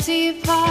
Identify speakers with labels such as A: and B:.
A: Empty pot.